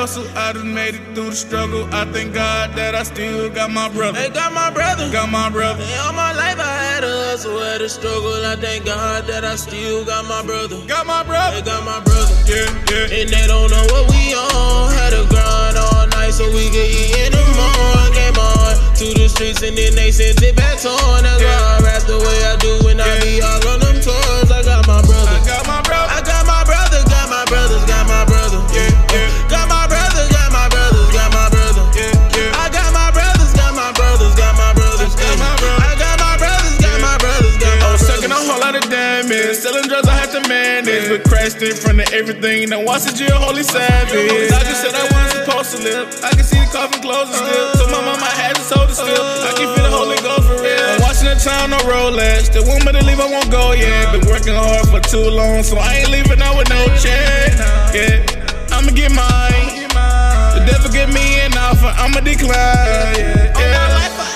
hustle, I done made it through the struggle. I thank God that I still got my brother. Hey, got my brother. Got my brother. Hey, all my life I had to hustle, had to struggle. I thank God that I still got my brother. Got my brother. Hey, got my brother. Yeah, yeah. And they don't know what we on. Had to grind night so we could eat in the morning. Came on to the streets and then they sent it back on. That's Yeah. why I rap the way I do when I be all on them tours. I got my brother. I got my brother. I got my brother, got my brothers, got my brother. Yeah, yeah. Got my brother, got my brothers, got my brother. Yeah, yeah. I got my brothers, got my brothers, got my brothers. got my brother. I got my brothers, got my brothers, got I my brothers. sucking a whole lot of damage. Selling drugs, I had to manage. But crashed in front of everything. Now watch the jail, holy savage. I can see the coffin closing still. So my mama had to hold it still. I can feel the Holy Ghost for real. I'm watching the town, no Rolex. The woman to leave, I won't go yet. Been working hard for too long, so I ain't leaving out with no check. Yeah, I'ma get mine. The devil get me an offer, I'ma decline. Yeah, All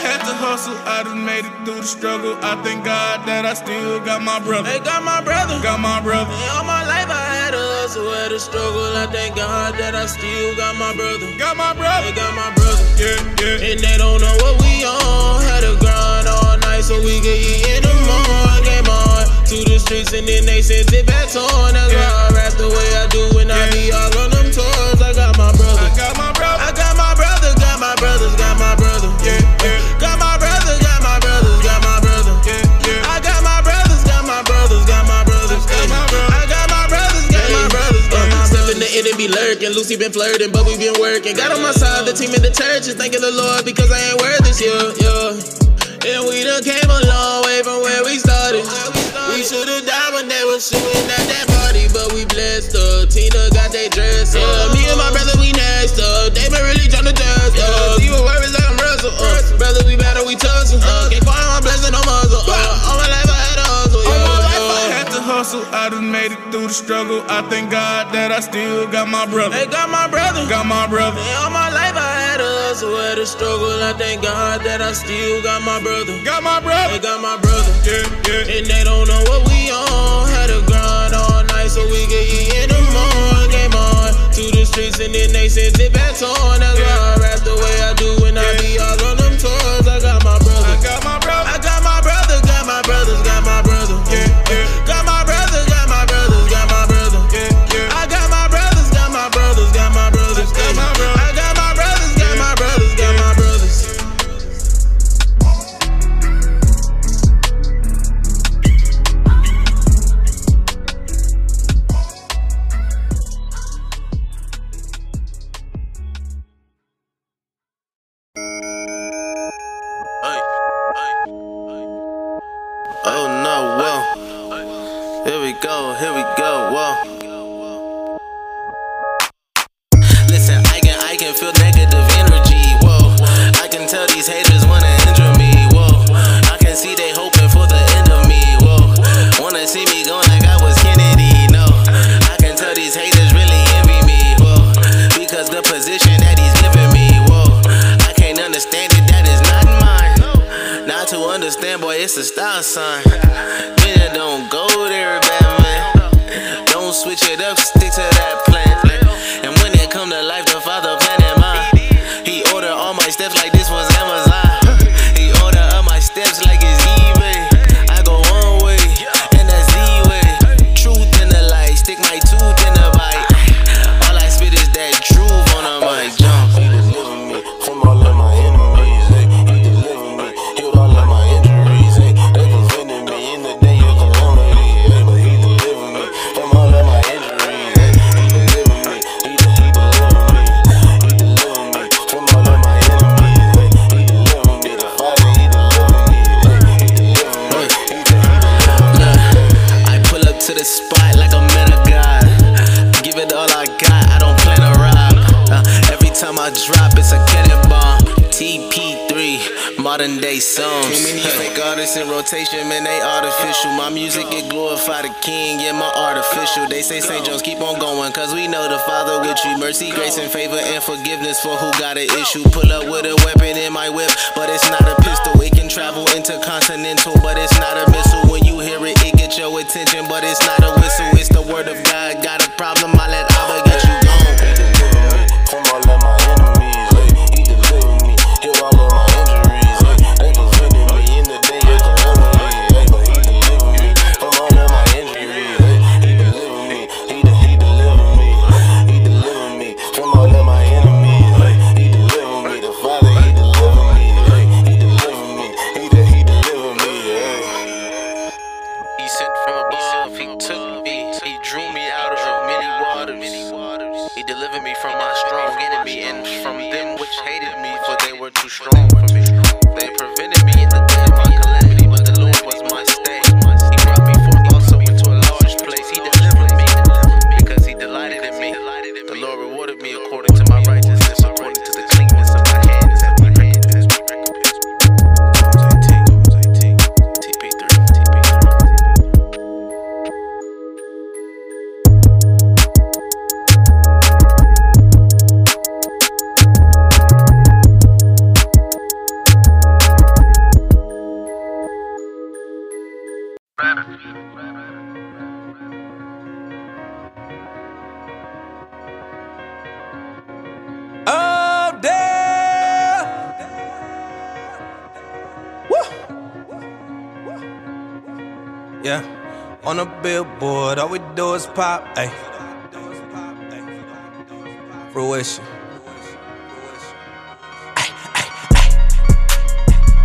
hustle, I done made it through the struggle. I thank God that I still got my brother. They got my brother. Got my brother. Hey, all my life I had to hustle, had to struggle. I thank God that I still got my brother. Got my brother. They got my brother. Yeah, yeah. And they don't know what we on. Had to grind all night so we could eat in the morning. Came on to the streets and then they sent it back on. That's Yeah. why I rap the way I do when I be all on them tours. I got my brother. Lurking. Lucy been flirting, but we been working. Got on my side, the team in the church is thanking the Lord because I ain't worth this year, yeah. And we done came a long way from where we started. We should've died when they was shooting at that party, but we blessed up. Tina got they dress up. Me and my brother, we next up. They been really tryna test us. Even worries like I'm Russell. Uh. Brother, we battle, we tussle. Uh. Hustle, I done made it through the struggle. I thank God that I still got my brother. They got my brother. Got my brother. Man, all my life I had a hustle, had a struggle. I thank God that I still got my brother. Got my They brother. got my brother. Yeah, yeah. And they don't know what we on. Had to grind all night so we could eat in the morning. Came on to the streets and then they sent it back on. That's why I rap the way I do switch it up, stick to rotation, man, they artificial. My music get glorified the king, yeah, my artificial. They say St. John's keep on going, cause we know the Father with you. Mercy, grace, and favor, and forgiveness for who got an issue. Pull up with a weapon in my whip, but it's not a pistol. It can travel intercontinental, but it's not a missile. When you hear it, it gets your attention, but it's not a whistle. It's the word of God. Got a problem, I billboard, all we do is pop, ayy. Fruition. Ay, ay, ay.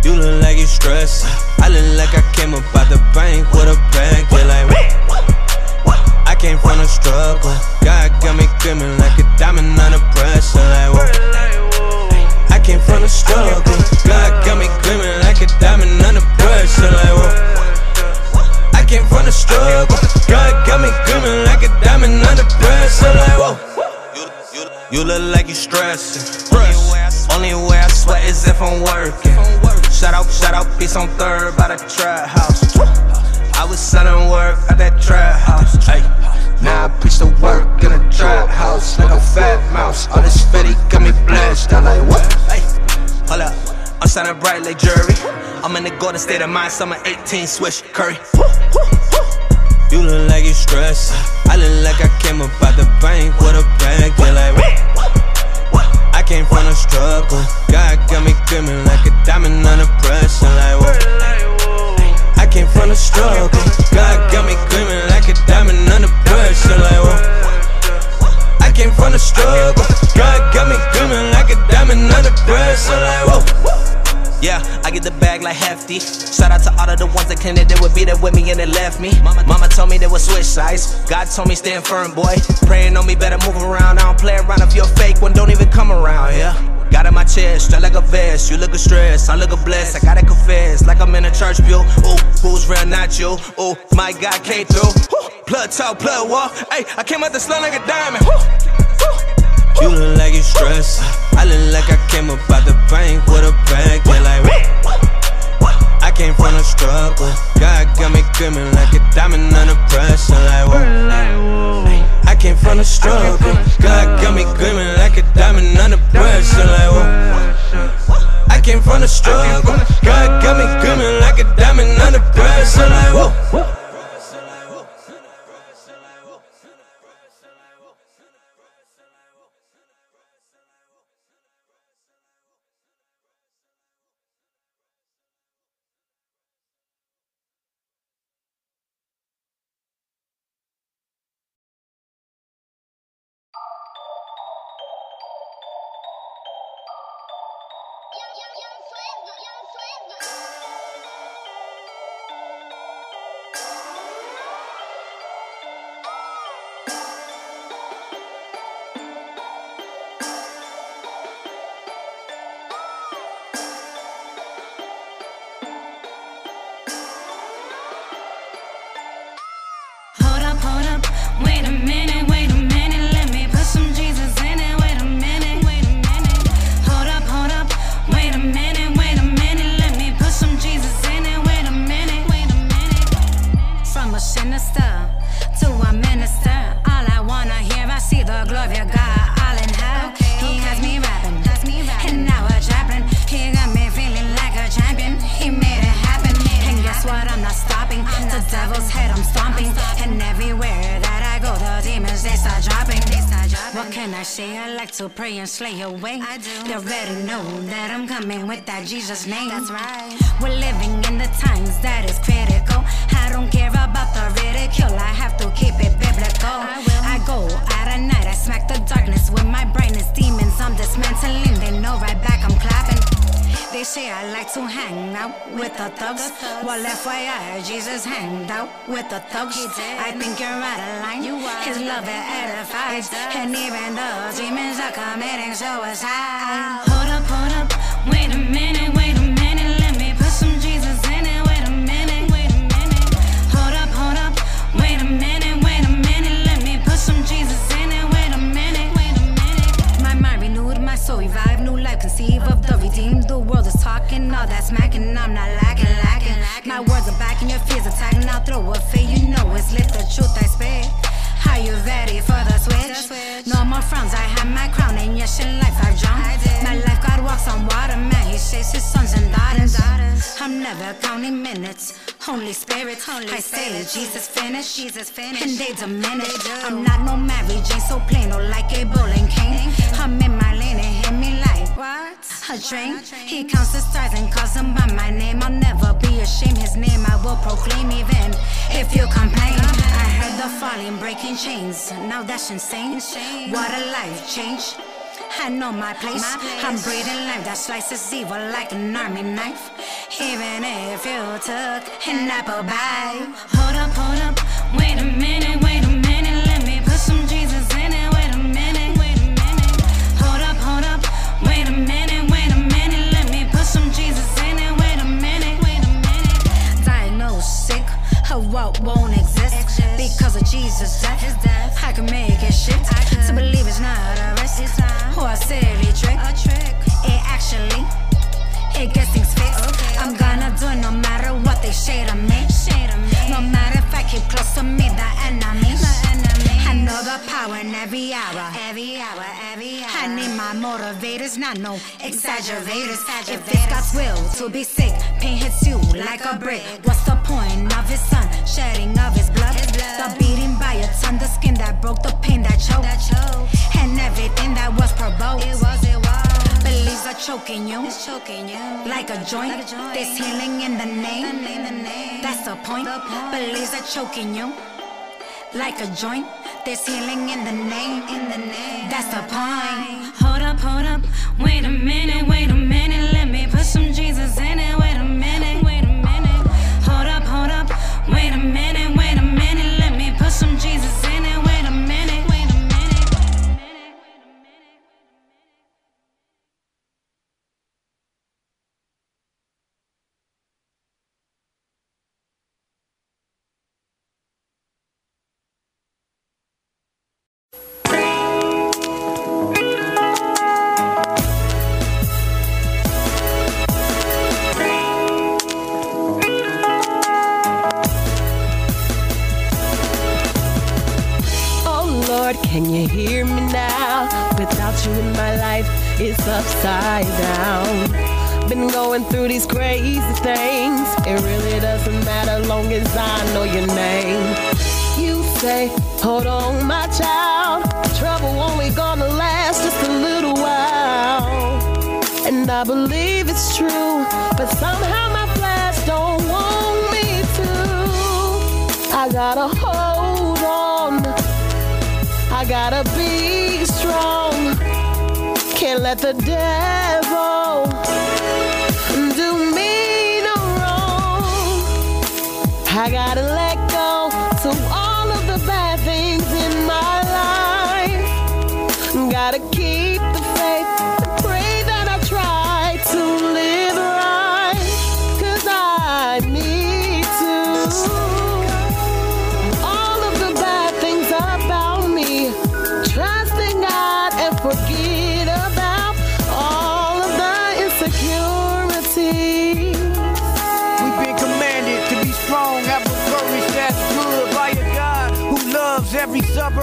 You look like you stressed. I look like I came up out the bank with a bag. Yeah, like, I came from the struggle. God got me screaming like a diamond under pressure. Like, whoa. I came from the struggle. God got me gleaming like a diamond under pressure. Like, whoa. I came from the struggle. God got me gleaming like a diamond under pressure. Like, whoa. You look like you stressing. Only way I sweat is if I'm working. Shout out, shout out, peace on third by the trap house. I was selling work at that trap house. Ay. Now I preach the work in a trap house like a fat mouse. All this fetty got me blessed. I'm like, what? Ay. Hold up. I'm shining bright like jury. I'm in the golden state of mind, summer 18, swish curry. You look like you stressed. I look like I came up out the bank with a bag. Yeah, like, I came from the struggle. God got me screaming like a diamond under pressure. Like, whoa. I came from the struggle. Like hefty. Shout out to all of the ones that connected with me that with me and they left me. Mama, mama told me they would switch sides. God told me stand firm, boy. Praying on me, better move around. I don't play around if you're fake one, don't even come around, yeah. Got in my chest, straight like a vest. You look a stress, I look a bless. I gotta confess, like I'm in a church pew. Ooh, who's real, not you? Ooh, my God came through. Woo, Blood talk, blood walk. Hey, I came out the slum like a diamond. Woo, woo. You look like you stressed. I look like I came up out the bank with a bag. Yeah, like, came from the struggle. God got me screaming like a diamond under pressure. Like, whoa. I came from the struggle. God got me screaming like a diamond under pressure. Like, whoa. I came from the struggle. God got me screaming like a diamond under pressure. Like, whoa. Pray and slay away? I do. They already know that I'm coming with that Jesus name. That's right. We're living in the times that is critical. I don't care about the ridicule. I have to keep it biblical. I will. I go out at night. I smack the darkness with my brightness. Demons, I'm dismantling. They know right back. I'm clapping. They say I like to hang out with the thugs. Well, FYI, Jesus hanged out with the thugs. I think you're out of line. His love it edifies. And even the demons are committing suicide. Hold up, hold up. Wait a minute, wait a minute. Let me put some Jesus in it. Wait a minute, wait a minute. Hold up, hold up. Wait a minute, wait a minute. Let me put some Jesus in it. Wait a minute, wait a minute. My mind renewed, my soul revived, new life conceive of the redeemed. The world is talking, all that smacking, I'm not lacking, lacking. My words are backing your fears, attacking. I'll throw a fit, you know it's lit. The truth I spit. Are you ready for the switch? No more frowns, I have my crown, and yes, in life I've drowned. My life, God walks on water, man, He saves His sons and daughters. I'm never counting minutes, Holy Spirit. I say Jesus finished, Jesus finished, and they diminish. I'm not no Mary Jane, so plain, or like a bowling cane. I'm in my lane and hit me like what? A train. He counts the stars and calls them by my name. I'll never be ashamed. His name I will proclaim, even if you complain. I heard the falling, breaking chains. Now that's insane. What a life change. I know my place. I'm breathing life that slices evil like an army knife. Even if you took an apple bite. Hold up, hold up. Wait a minute, wait a minute. Her what won't exist because of Jesus' death. I can make it shift to believe it's not a risk or a silly trick. It actually it gets things fixed. I'm gonna do it no matter what they say to me. No matter if I keep close to me, the enemy. The power in every hour. Every hour, every hour. I need my motivators, not no exaggerators. If it's God's will to be sick, pain hits you like a brick. What's the point of his son shedding of his blood? The beating by a ton, the skin that broke, the pain that choked, and everything that was provoked. It was, it was. Beliefs are choking you, it's choking you like a joint. There's healing in the name. That's the point. Beliefs are choking you like a joint. There's healing in the name. In the name. That's the point. Hold up, hold up. Wait a minute, wait a minute. Let me put some Jesus in it. Wait a minute, wait a minute. Lord, can you hear me now? Without you in my life, it's upside down. Been going through these crazy things. It really doesn't matter long as I know your name. You say, hold on, my child. Trouble only gonna last just a little while. And I believe it's true, but somehow my flesh don't want me to. I gotta hold on. I gotta be strong. Can't let the devil do me no wrong. I gotta let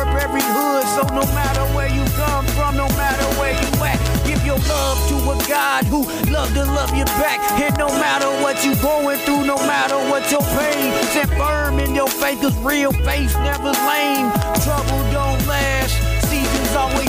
every hood. So no matter where you come from, no matter where you at, give your love to a God who love to love you back. And no matter what you going through, no matter what your pain, stand firm in your faith, cause real faith never lame. Trouble don't last, seasons always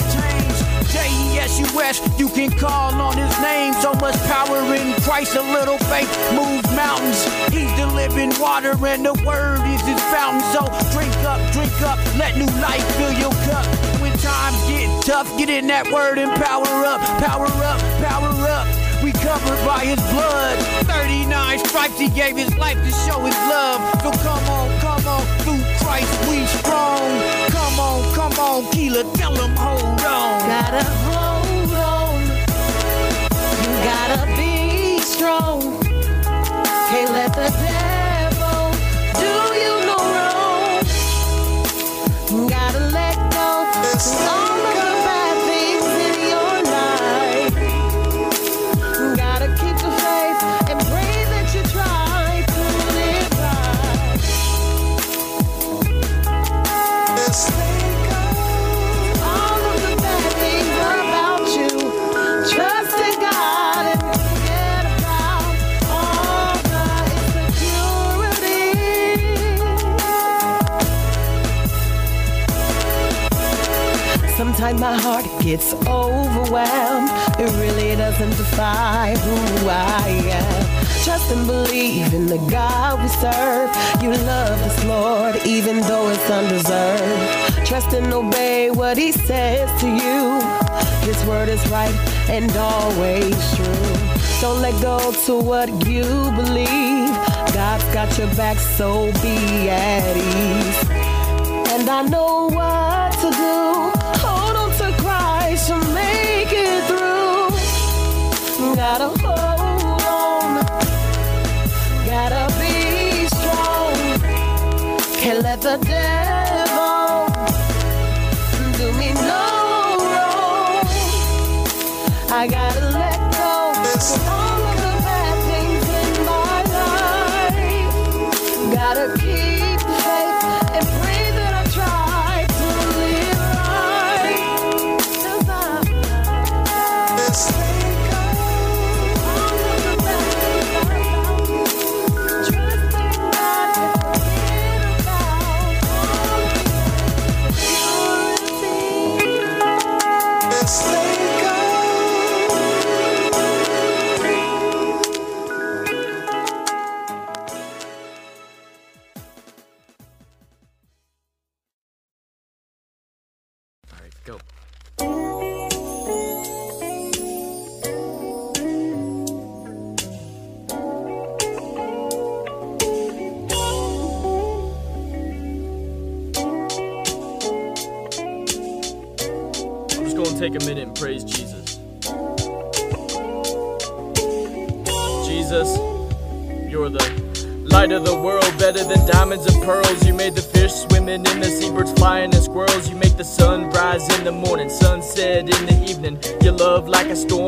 change. S-U-S, you can call on his name. So much power in Christ, a little faith moves mountains. He's the living water and the word is his fountain. So drink up, drink up, let new life fill your cup. When times get tough, get in that word and power up, power up, power up. We covered by his blood. 39 stripes, he gave his life to show his love. So come on, come on, through Christ we strong. Come on, come on, Keela, tell him hold on. Gotta Can't let the gets overwhelmed. It really doesn't define who I am. Trust and believe in the God we serve. You love this Lord even though it's undeserved. Trust and obey what He says to you. His word is right and always true. Don't let go to what you believe. God's got your back, so be at ease. And I know what to do. Gotta hold on. Gotta be strong. Can't let the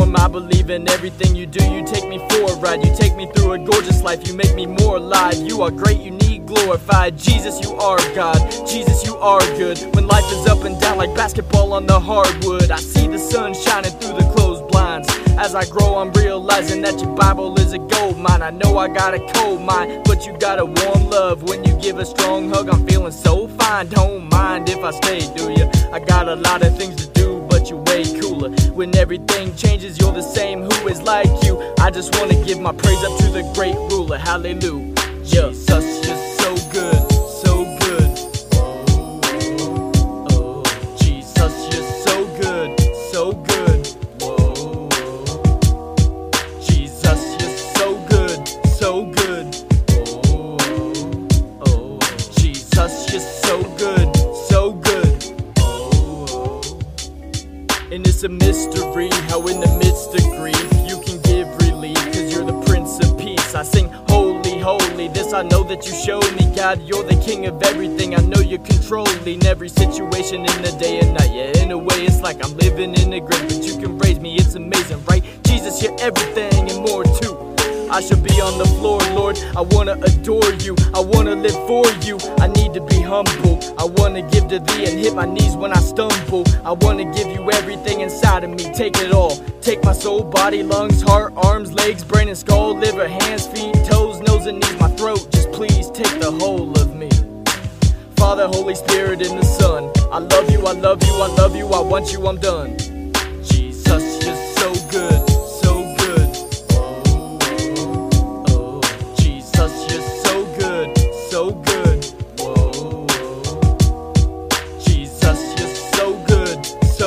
I believe in everything you do. You take me for a ride, you take me through a gorgeous life. You make me more alive. You are great, you need glorified. Jesus, you are God. Jesus, you are good. When life is up and down like basketball on the hardwood, I see the sun shining through the closed blinds. As I grow, I'm realizing that your Bible is a gold mine. I know I got a cold mind, but you got a warm love. When you give a strong hug, I'm feeling so fine. Don't mind if I stay, do ya? I got a lot of things to do, but way cooler. When everything changes, you're the same. Who is like you? I just wanna give my praise up to the great ruler. Hallelujah. Jesus, you're so good, it's a mystery how in the midst of grief you can give relief cause you're the prince of peace. I sing holy holy this i know that you showed me. God you're the king of everything i know you're controlling every situation in the day and night. Yeah in a way it's like i'm living in a grave but you can raise me it's amazing right? Jesus you're everything and more too I should be on the floor, Lord. I wanna adore you. I wanna live for you. I need to be humble. I wanna give to thee and hit my knees when I stumble. I wanna give you everything inside of me. Take it all. Take my soul, body, lungs, heart, arms, legs, brain, and skull, liver, hands, feet, toes, nose, and knees, my throat. Just please take the whole of me. Father, Holy Spirit, and the Son. I love you, I love you, I love you, I want you, I'm done.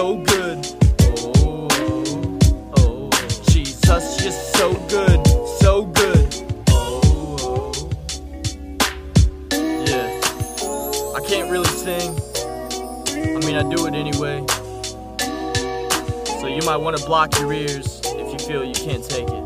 so good. Oh, oh, oh. Jesus, you're so good, so good. Oh, oh. Yeah. I can't really sing. I mean, I do it anyway. So you might want to block your ears if you feel you can't take it.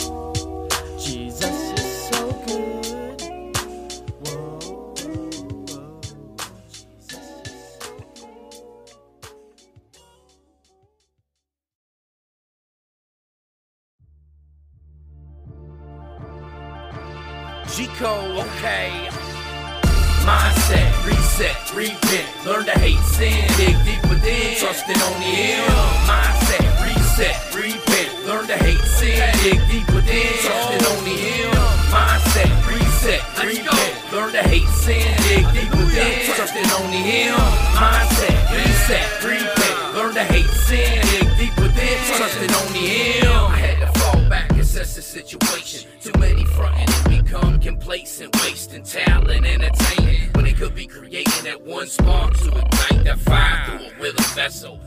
Situation. Too many fronting and become complacent, wasting talent, entertaining. When it could be creating that one spark to ignite that fire through a willing vessel.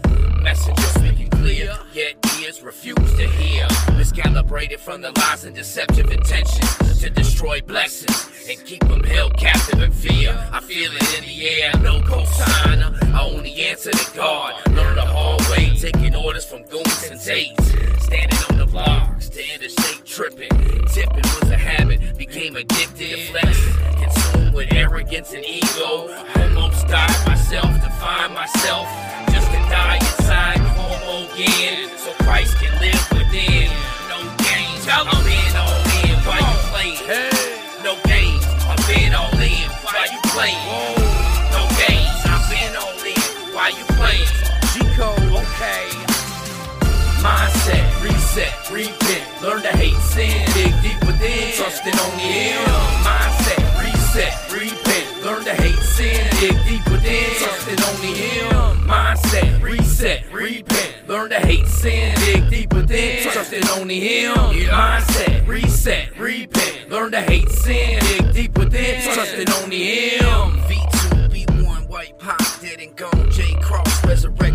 Message speaking clear, yet ears refuse to hear. Miscalibrated from the lies and deceptive intentions to destroy blessings and keep them held captive in fear. I feel it in the air, no cosign. I only answer to God. Learn the hard way, taking orders from goons and zates. Standing on the blocks to interstate tripping. Tipping was a habit, became addicted to flex. Consumed with arrogance and ego. Almost died myself to find myself. Just to die inside, homo again. So Christ can live within. No games, I'm in all in. Why you playing? No games, I'm in all in. Why you playing? Sin, dig deep within, trusting on the Him. Mindset, reset, repent, learn to hate sin, dig deep within, trusting on the Him. Mindset, reset, repent, learn to hate sin, dig deep within, trusting on the Him. Mindset, reset, repent, learn to hate sin, dig deep within, trusting on the Him. V2, B1, white pop, dead and gone, J Cross,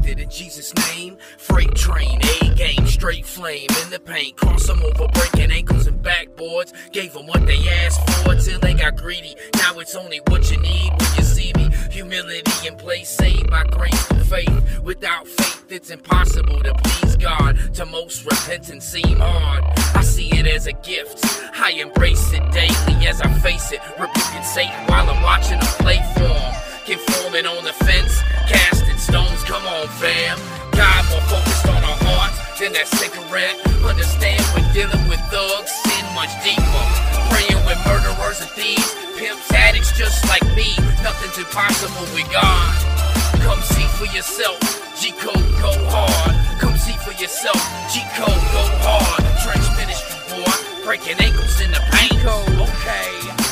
in Jesus' name. Freight train, A game, straight flame in the paint. Cross them over, breaking ankles and backboards. Gave them what they asked for till they got greedy. Now it's only what you need when you see me. Humility in place, saved by grace through faith. Without faith, it's impossible to please God. To most repentant seem hard. I see it as a gift. I embrace it daily as I face it. Rebuking Satan while I'm watching him play form. Conforming on the fence, on, fam. God more focused on our hearts than that cigarette. Understand when dealing with thugs, sin much deeper. Praying with murderers and thieves, pimps, addicts just like me. Nothing's impossible with God. Come see for yourself. G code go hard. Come see for yourself. G code go hard. Trench ministry boy, breaking ankles in the paint. Okay.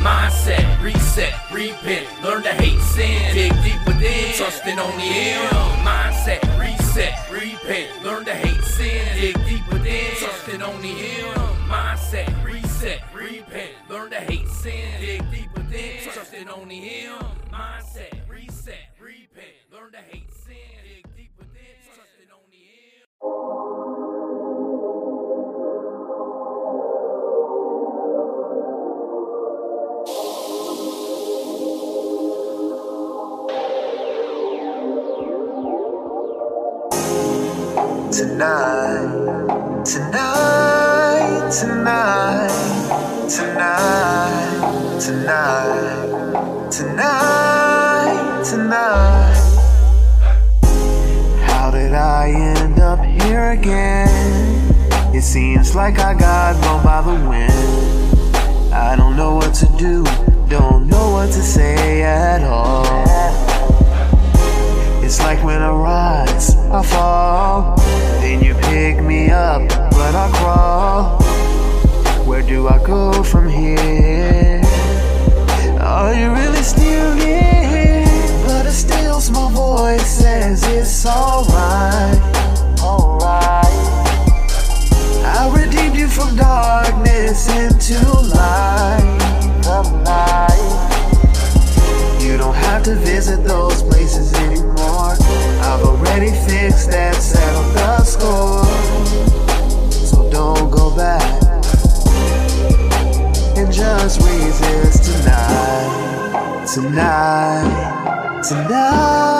Mindset, reset, repent, learn to hate sin, dig deep within, trusting on the Him. Mindset, reset, repent, learn to hate sin, dig deep within, trusting on the Him. Mindset, reset, repent, learn to hate sin, dig deep within, trusting on the Him. Mindset, reset, repent, learn to hate Tonight, tonight, tonight, tonight, tonight, tonight, tonight. How did I end up here again? It seems like I got blown by the wind. I don't know what to do, don't know what to say at all. It's like when I rise, I fall. Then you pick me up, but I crawl. Where do I go from here? Are you really still here? But a still small voice says it's alright. Alright. I redeemed you from darkness into light. From light. You don't have to visit those places anymore. I've already fixed that, tonight. Tonight,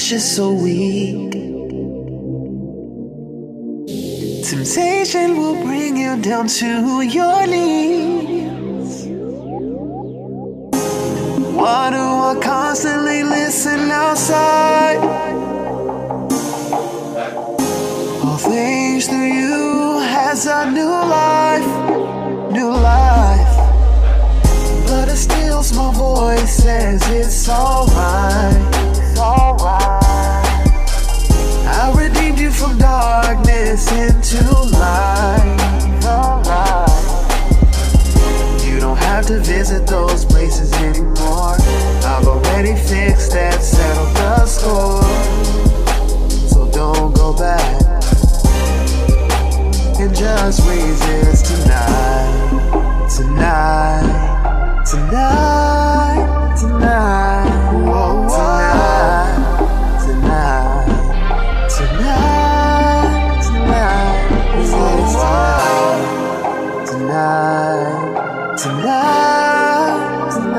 passion so weak. Temptation will bring you down to your knees. Why do I constantly listen outside? All things through you has a new life, new life. Blood steals my voice, says it's alright. from darkness into light. You don't have to visit those places anymore. I've already fixed that, settled the score. So don't go back and just resist tonight, tonight, tonight.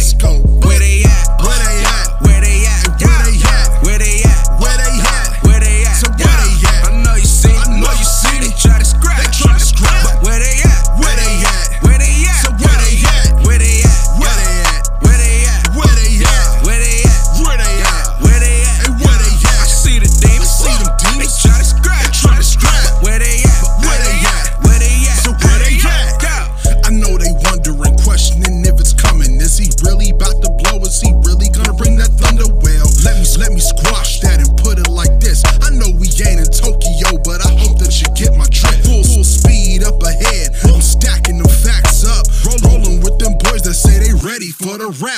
Let's go.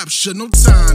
capture, no time.